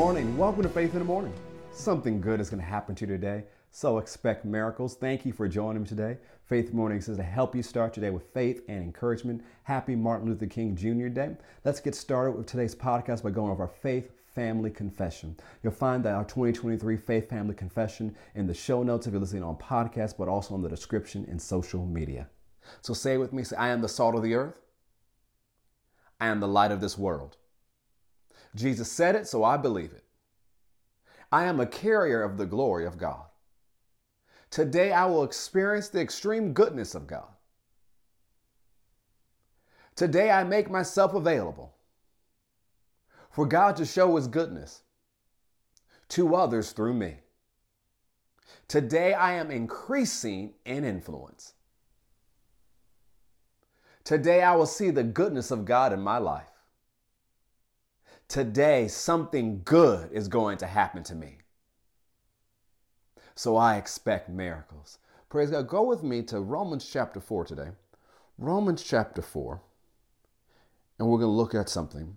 morning. Welcome to Faith in the Morning. Something good is going to happen to you today, so expect miracles. Thank you for joining me today. Faith Morning says to help you start your day with faith and encouragement. Happy Martin Luther King Jr. Day. Let's get started with today's podcast by going over our faith family confession. You'll find that our 2023 faith family confession in the show notes if you're listening on podcast, but also in the description in social media. So say with me, say, I am the salt of the earth. I am the light of this world. Jesus said it, so I believe it. I am a carrier of the glory of God. Today I will experience the extreme goodness of God. Today I make myself available for God to show his goodness to others through me. Today I am increasing in influence. Today I will see the goodness of God in my life. Today something good is going to happen to me. So I expect miracles. Praise God. Go with me to Romans chapter 4 today. Romans chapter 4. And we're going to look at something.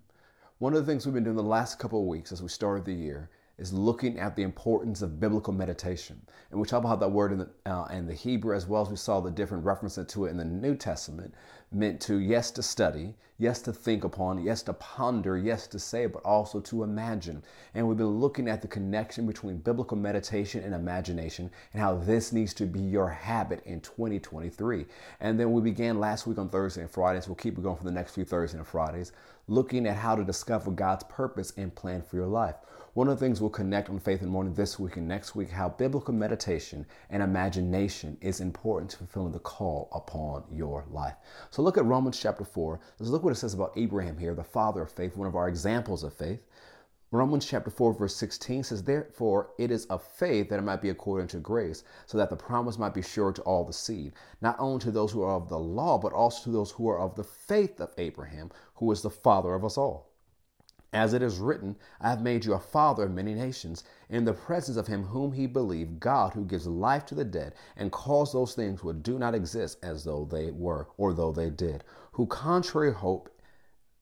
One of the things we've been doing the last couple of weeks as we started the year is looking at the importance of biblical meditation. And we talk about that word in the, uh, in the Hebrew as well as we saw the different references to it in the New Testament, meant to, yes, to study, yes, to think upon, yes, to ponder, yes, to say, but also to imagine. And we've been looking at the connection between biblical meditation and imagination and how this needs to be your habit in 2023. And then we began last week on Thursday and Fridays. We'll keep it going for the next few Thursdays and Fridays, looking at how to discover God's purpose and plan for your life. One of the things we'll connect on Faith and Morning this week and next week, how biblical meditation and imagination is important to fulfilling the call upon your life. So look at Romans chapter 4. Let's look what it says about Abraham here, the father of faith, one of our examples of faith. Romans chapter 4, verse 16 says, Therefore it is of faith that it might be according to grace, so that the promise might be sure to all the seed, not only to those who are of the law, but also to those who are of the faith of Abraham, who is the father of us all. As it is written, I have made you a father of many nations, in the presence of him whom he believed, God who gives life to the dead and calls those things which do not exist as though they were or though they did, who contrary hope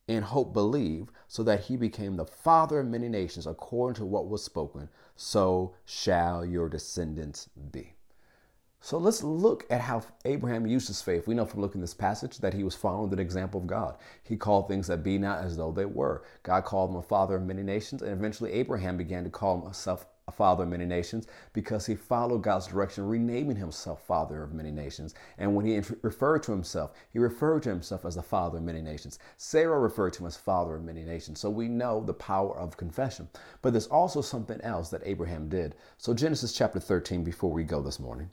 in hope believed, so that he became the father of many nations according to what was spoken, so shall your descendants be. So let's look at how Abraham used his faith. We know from looking at this passage that he was following the example of God. He called things that be not as though they were. God called him a father of many nations, and eventually Abraham began to call himself a father of many nations because he followed God's direction, renaming himself father of many nations. And when he referred to himself, he referred to himself as the father of many nations. Sarah referred to him as father of many nations. So we know the power of confession. But there's also something else that Abraham did. So Genesis chapter 13, before we go this morning.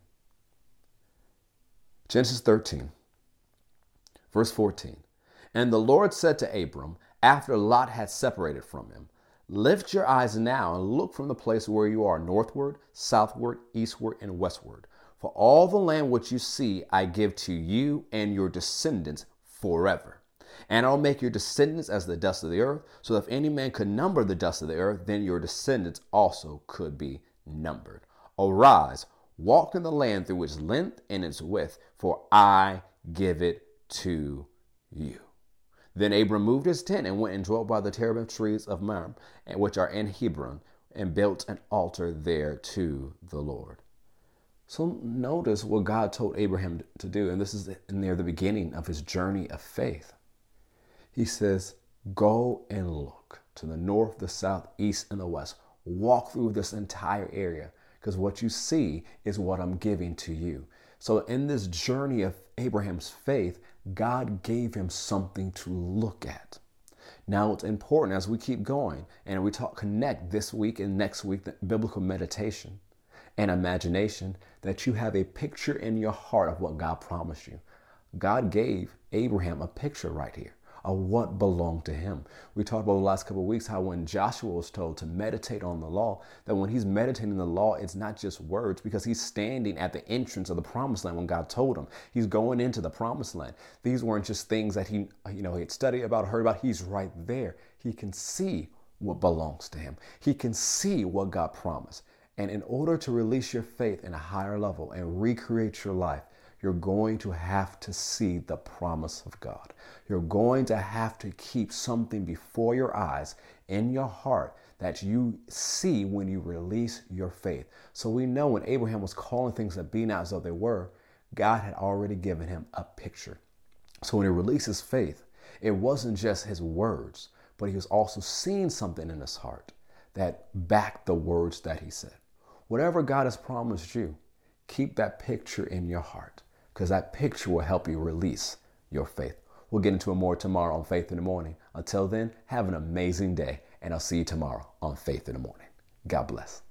Genesis 13, verse 14. And the Lord said to Abram, after Lot had separated from him, Lift your eyes now and look from the place where you are northward, southward, eastward, and westward. For all the land which you see I give to you and your descendants forever. And I'll make your descendants as the dust of the earth, so that if any man could number the dust of the earth, then your descendants also could be numbered. Arise, Walk in the land through its length and its width, for I give it to you. Then Abram moved his tent and went and dwelt by the terebinth trees of Mamre, which are in Hebron, and built an altar there to the Lord. So notice what God told Abraham to do, and this is near the beginning of his journey of faith. He says, Go and look to the north, the south, east, and the west. Walk through this entire area because what you see is what I'm giving to you. So, in this journey of Abraham's faith, God gave him something to look at. Now, it's important as we keep going and we talk connect this week and next week, biblical meditation and imagination, that you have a picture in your heart of what God promised you. God gave Abraham a picture right here of what belonged to him. We talked about the last couple of weeks how when Joshua was told to meditate on the law, that when he's meditating the law, it's not just words because he's standing at the entrance of the promised land when God told him. He's going into the promised land. These weren't just things that he, you know, he had studied about, heard about. He's right there. He can see what belongs to him. He can see what God promised. And in order to release your faith in a higher level and recreate your life, you're going to have to see the promise of God. You're going to have to keep something before your eyes in your heart that you see when you release your faith. So we know when Abraham was calling things that be not as though they were, God had already given him a picture. So when he released his faith, it wasn't just his words, but he was also seeing something in his heart that backed the words that he said. Whatever God has promised you, keep that picture in your heart because that picture will help you release your faith. We'll get into it more tomorrow on Faith in the Morning. Until then, have an amazing day, and I'll see you tomorrow on Faith in the Morning. God bless.